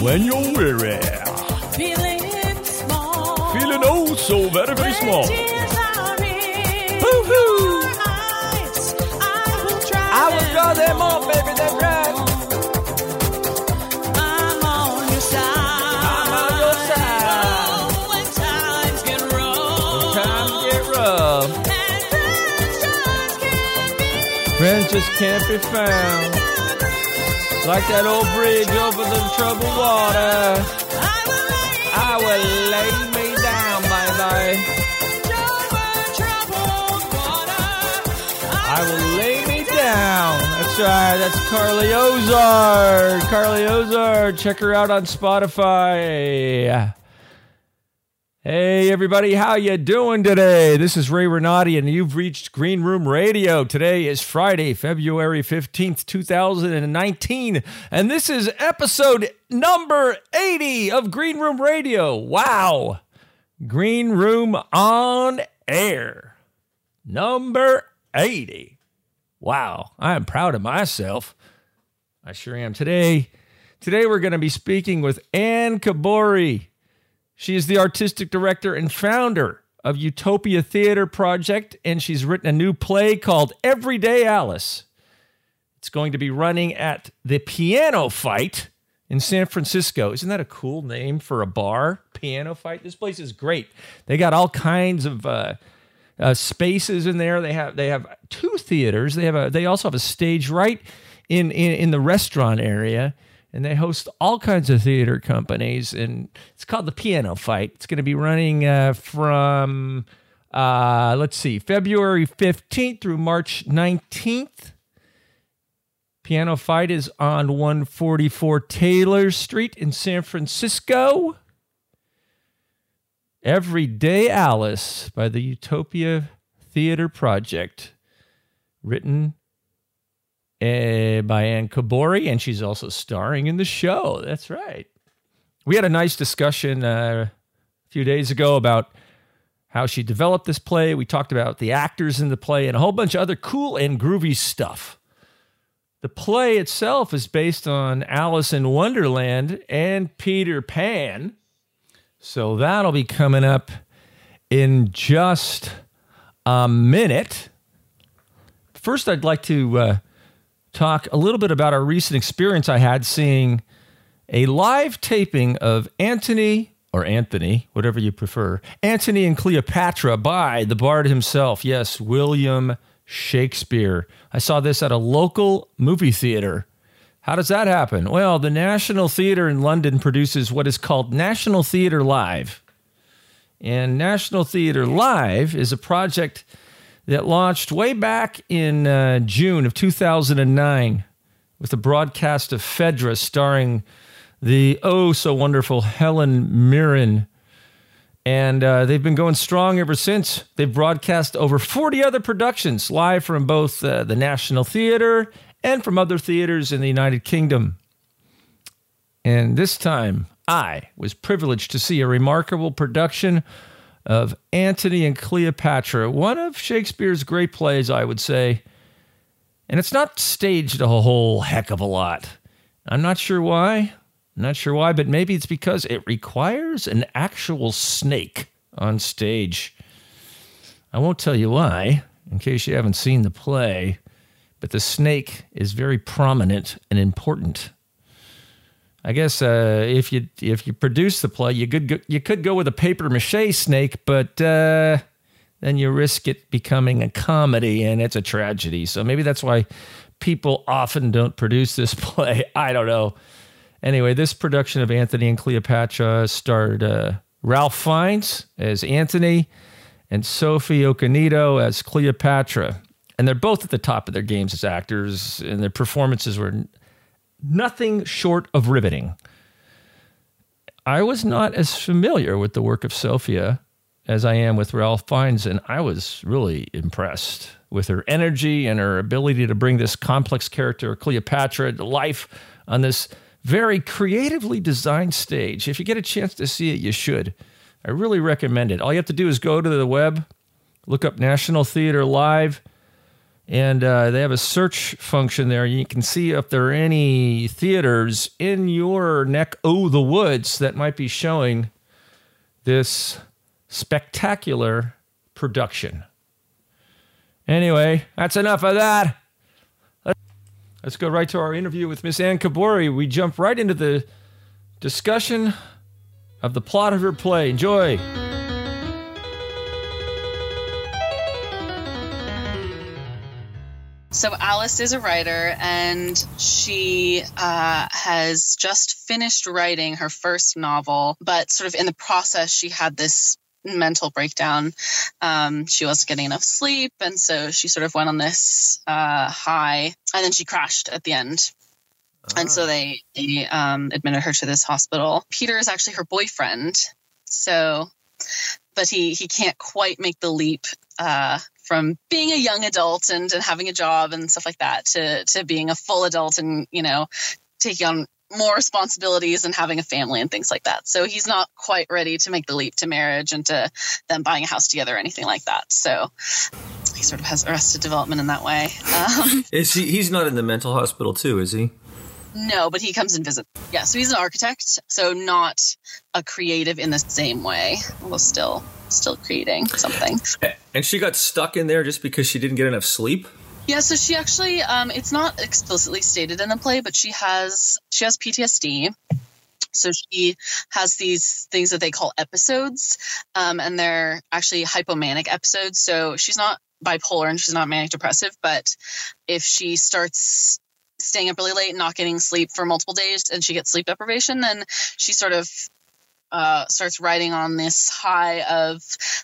when you're weary. Feeling small. Feeling oh so very, very small. Tears are in Woo-hoo. I will try I will draw them all, baby, that's right. I'm on your side. I'm on your side. Oh, when times get rough. Time to get rough. And friends just can't be Friends just can't be found. Like that old bridge over the troubled water. I will lay me down, baby. I will lay me down. That's right. That's Carly Ozard. Carly Ozard. Check her out on Spotify. Hey everybody, how you doing today? This is Ray Renati and you've reached Green Room Radio. Today is Friday, February 15th, 2019, and this is episode number 80 of Green Room Radio. Wow. Green Room on air. Number 80. Wow, I am proud of myself. I sure am. Today, today we're going to be speaking with Anne Kabori. She is the artistic director and founder of Utopia Theater Project, and she's written a new play called Everyday Alice. It's going to be running at the Piano Fight in San Francisco. Isn't that a cool name for a bar? Piano Fight. This place is great. They got all kinds of uh, uh, spaces in there. They have they have two theaters. They have a they also have a stage right in in, in the restaurant area, and they host all kinds of theater companies. And it's called the Piano Fight. It's going to be running uh, from uh, let's see, February fifteenth through March nineteenth. Piano Fight is on 144 Taylor Street in San Francisco. Everyday Alice by the Utopia Theater Project, written uh, by Anne Kabori, and she's also starring in the show. That's right. We had a nice discussion uh, a few days ago about how she developed this play. We talked about the actors in the play and a whole bunch of other cool and groovy stuff. The play itself is based on Alice in Wonderland and Peter Pan. So that'll be coming up in just a minute. First, I'd like to uh, talk a little bit about a recent experience I had seeing a live taping of Antony or Anthony, whatever you prefer, Antony and Cleopatra by the bard himself. Yes, William Shakespeare. I saw this at a local movie theater. How does that happen? Well, the National Theatre in London produces what is called National Theatre Live. And National Theatre Live is a project that launched way back in uh, June of 2009 with the broadcast of Phaedra starring the oh so wonderful Helen Mirren. And uh, they've been going strong ever since. They've broadcast over 40 other productions live from both uh, the National Theatre and from other theaters in the United Kingdom. And this time, I was privileged to see a remarkable production of Antony and Cleopatra, one of Shakespeare's great plays, I would say. And it's not staged a whole heck of a lot. I'm not sure why. I'm not sure why, but maybe it's because it requires an actual snake on stage. I won't tell you why, in case you haven't seen the play, but the snake is very prominent and important. I guess uh, if you if you produce the play, you could go, you could go with a paper mache snake, but uh, then you risk it becoming a comedy, and it's a tragedy. So maybe that's why people often don't produce this play. I don't know. Anyway, this production of Antony and Cleopatra starred uh, Ralph Fiennes as Antony and Sophie Okonedo as Cleopatra. And they're both at the top of their games as actors, and their performances were nothing short of riveting. I was not as familiar with the work of Sophia as I am with Ralph Fiennes, and I was really impressed with her energy and her ability to bring this complex character, Cleopatra, to life on this very creatively designed stage. If you get a chance to see it, you should. I really recommend it. All you have to do is go to the web, look up National Theater Live, And uh, they have a search function there. You can see if there are any theaters in your neck of the woods that might be showing this spectacular production. Anyway, that's enough of that. Let's go right to our interview with Miss Anne Kabori. We jump right into the discussion of the plot of her play. Enjoy. So Alice is a writer, and she uh, has just finished writing her first novel. But sort of in the process, she had this mental breakdown. Um, she wasn't getting enough sleep, and so she sort of went on this uh, high, and then she crashed at the end. And so they, they um, admitted her to this hospital. Peter is actually her boyfriend, so but he he can't quite make the leap uh, from being a young adult and, and having a job and stuff like that to to being a full adult and you know taking on more responsibilities and having a family and things like that. So he's not quite ready to make the leap to marriage and to them buying a house together or anything like that. So he sort of has arrested development in that way. Um, Is he? He's not in the mental hospital too, is he? no, but he comes and visits. Yeah, so he's an architect, so not a creative in the same way. Although still still creating something. And she got stuck in there just because she didn't get enough sleep. Yeah, so she actually um it's not explicitly stated in the play, but she has she has PTSD. So she has these things that they call episodes, um, and they're actually hypomanic episodes. So she's not bipolar and she's not manic depressive, but if she starts staying up really late and not getting sleep for multiple days and she gets sleep deprivation, then she sort of uh, starts riding on this high of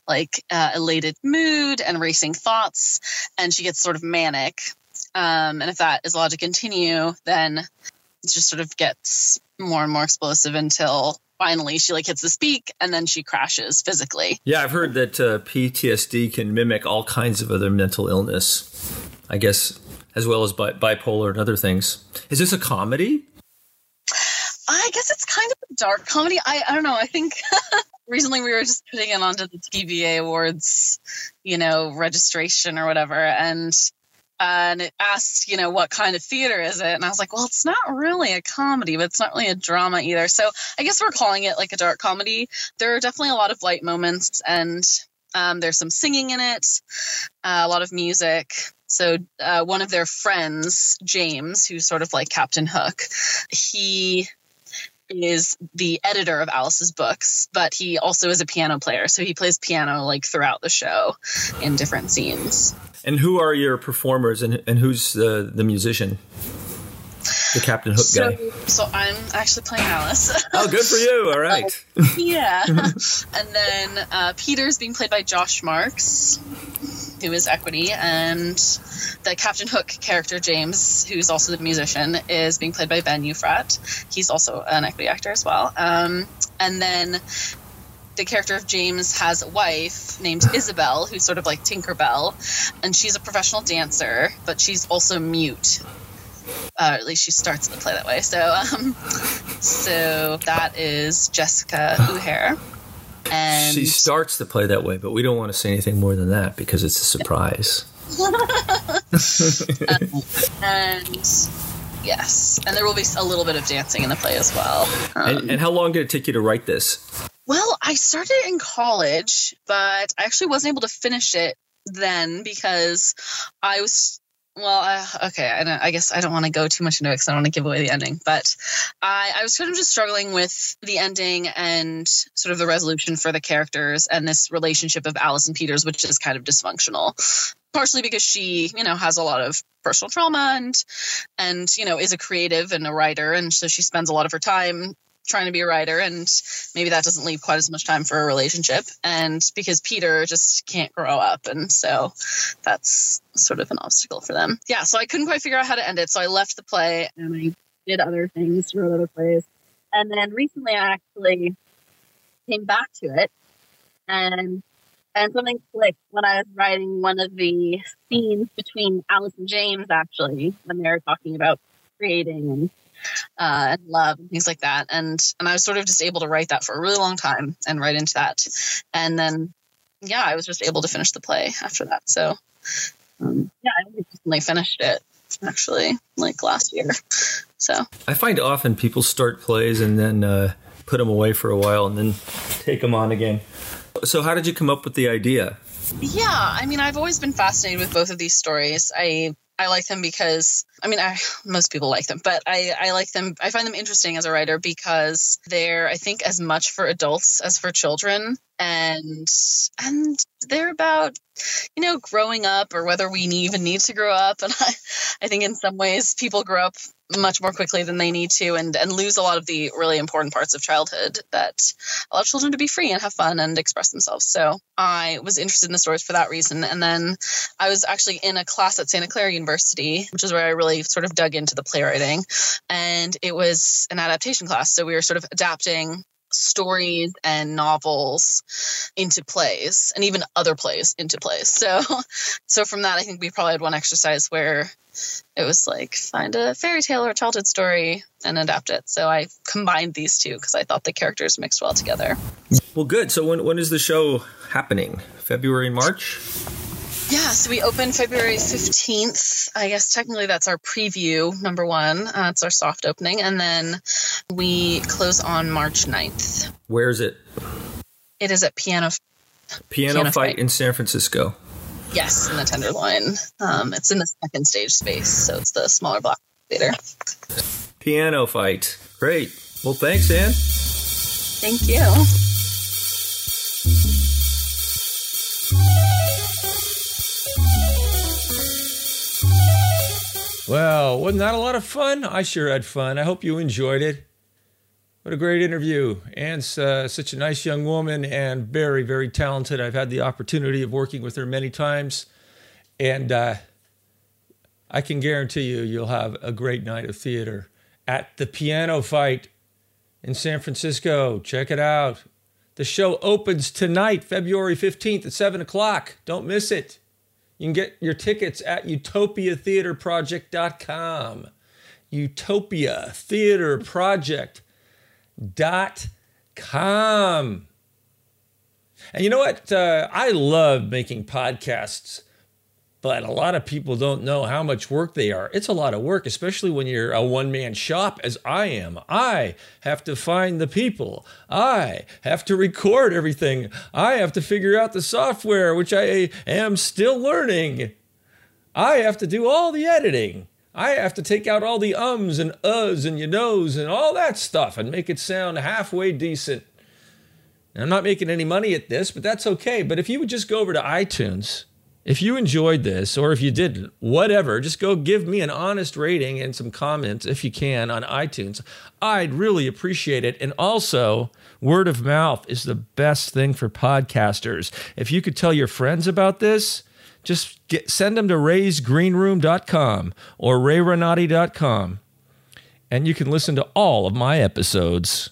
like uh, elated mood and racing thoughts, and she gets sort of manic. Um, and if that is allowed to continue, then it just sort of gets more and more explosive until finally she like hits the peak and then she crashes physically. Yeah, I've heard that uh, PTSD can mimic all kinds of other mental illness. I guess as well as bi- bipolar and other things. Is this a comedy? I guess it's kind of a dark comedy. I, I don't know. I think recently we were just putting it onto the TBA Awards, you know, registration or whatever, and and it asked, you know, what kind of theater is it? And I was like, well, it's not really a comedy, but it's not really a drama either. So I guess we're calling it like a dark comedy. There are definitely a lot of light moments, and um, there's some singing in it, uh, a lot of music. So uh, one of their friends, James, who's sort of like Captain Hook, he is the editor of Alice's books, but he also is a piano player. So he plays piano like throughout the show in different scenes. And who are your performers and, and who's the, the musician? The Captain Hook So, guy. so I'm actually playing Alice. Oh, good for you. All right. yeah. and then uh, Peter's being played by Josh Marks, who is Equity, and the Captain Hook character, James, who's also the musician, is being played by Ben Euphrat. He's also an Equity actor as well. Um, and then the character of James has a wife named Isabel, who's sort of like Tinkerbell, and she's a professional dancer, but she's also mute. Uh, at least she starts the play that way. So, um, so that is Jessica Uhair, and She starts to play that way, but we don't want to say anything more than that because it's a surprise. and yes, and there will be a little bit of dancing in the play as well. Um, And, and how long did it take you to write this? Well, I started in college, but I actually wasn't able to finish it then because I was. Well, okay. I, I guess I don't want to go too much into it because I don't want to give away the ending. But I, I was kind of just struggling with the ending and sort of the resolution for the characters and this relationship of Alice and Peters, which is kind of dysfunctional. Partially because she, you know, has a lot of personal trauma and and you know is a creative and a writer, and so she spends a lot of her time trying to be a writer and maybe that doesn't leave quite as much time for a relationship and because peter just can't grow up and so that's sort of an obstacle for them. Yeah so i couldn't quite figure out how to end it so i left the play and i did other things wrote other plays and then recently i actually came back to it and and something clicked when i was writing one of the scenes between alice and james actually when they were talking about creating and uh, and love and things like that. And and I was sort of just able to write that for a really long time and write into that. And then yeah, I was just able to finish the play after that. So um, yeah, I recently finished it actually, like last year. So I find often people start plays and then uh, put them away for a while and then take them on again. So, how did you come up with the idea? Yeah, I mean, I've always been fascinated with both of these stories. I I like them because I mean, I most people like them, but I I like them. I find them interesting as a writer because they're I think as much for adults as for children, and and they're about you know growing up or whether we even need to grow up. And I I think in some ways people grow up much more quickly than they need to and and lose a lot of the really important parts of childhood that allow children to be free and have fun and express themselves. So i was interested in the stories for that reason. And then i was actually in a class at santa clara university which is where i really sort of dug into the playwriting. And it was an adaptation class. So we were sort of adapting stories and novels into plays and even other plays into plays so so from that i think we probably had one exercise where it was like find a fairy tale or childhood story and adapt it. So I combined these two because I thought the characters mixed well together. Well, good. So, when, when is the show happening? February, and March? Yeah, so we open February 15th. I guess technically that's our preview, number one. Uh, it's our soft opening. And then we close on March 9th. Where is it? It is at Piano. Piano, Piano Fight Fight. in San Francisco. Yes, in the Tenderloin. Um, it's in the second stage space, so it's the smaller block theater. Piano Fight. Great. Well, thanks, Anne. Thank you. Well, wasn't that a lot of fun? I sure had fun. I hope you enjoyed it. What a great interview. Anne's uh, such a nice young woman and very, very talented. I've had the opportunity of working with her many times. And uh, I can guarantee you, you'll have a great night of theater at the Piano Fight in San Francisco. Check it out. The show opens tonight, February 15th at 7 o'clock. Don't miss it. You can get your tickets at utopiatheaterproject.com. Utopia Theater Project.com. And you know what? Uh, I love making podcasts, but a lot of people don't know how much work they are. It's a lot of work, especially when you're a one man shop, as I am. I have to find the people, I have to record everything, I have to figure out the software, which I am still learning. I have to do all the editing. I have to take out all the ums and uhs and you knows and all that stuff and make it sound halfway decent. And I'm not making any money at this, but that's okay. But if you would just go over to iTunes, if you enjoyed this or if you didn't, whatever, just go give me an honest rating and some comments if you can on iTunes. I'd really appreciate it. And also, word of mouth is the best thing for podcasters. If you could tell your friends about this, just get, send them to raysgreenroom.com or rayrenati.com and you can listen to all of my episodes.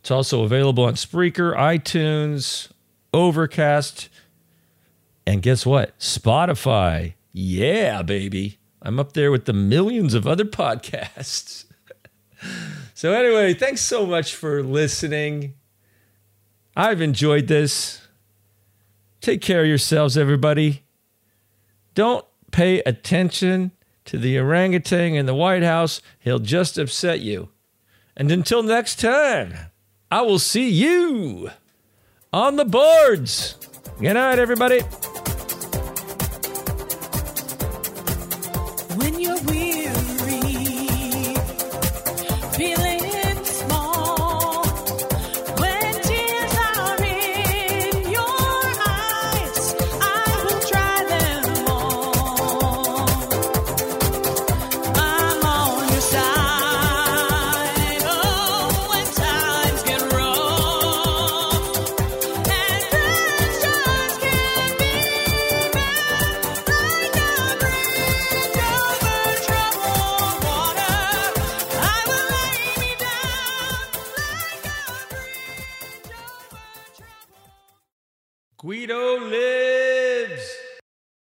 It's also available on Spreaker, iTunes, Overcast, and guess what? Spotify. Yeah, baby. I'm up there with the millions of other podcasts. so, anyway, thanks so much for listening. I've enjoyed this. Take care of yourselves, everybody. Don't pay attention to the orangutan in the White House. He'll just upset you. And until next time, I will see you on the boards. Good night, everybody.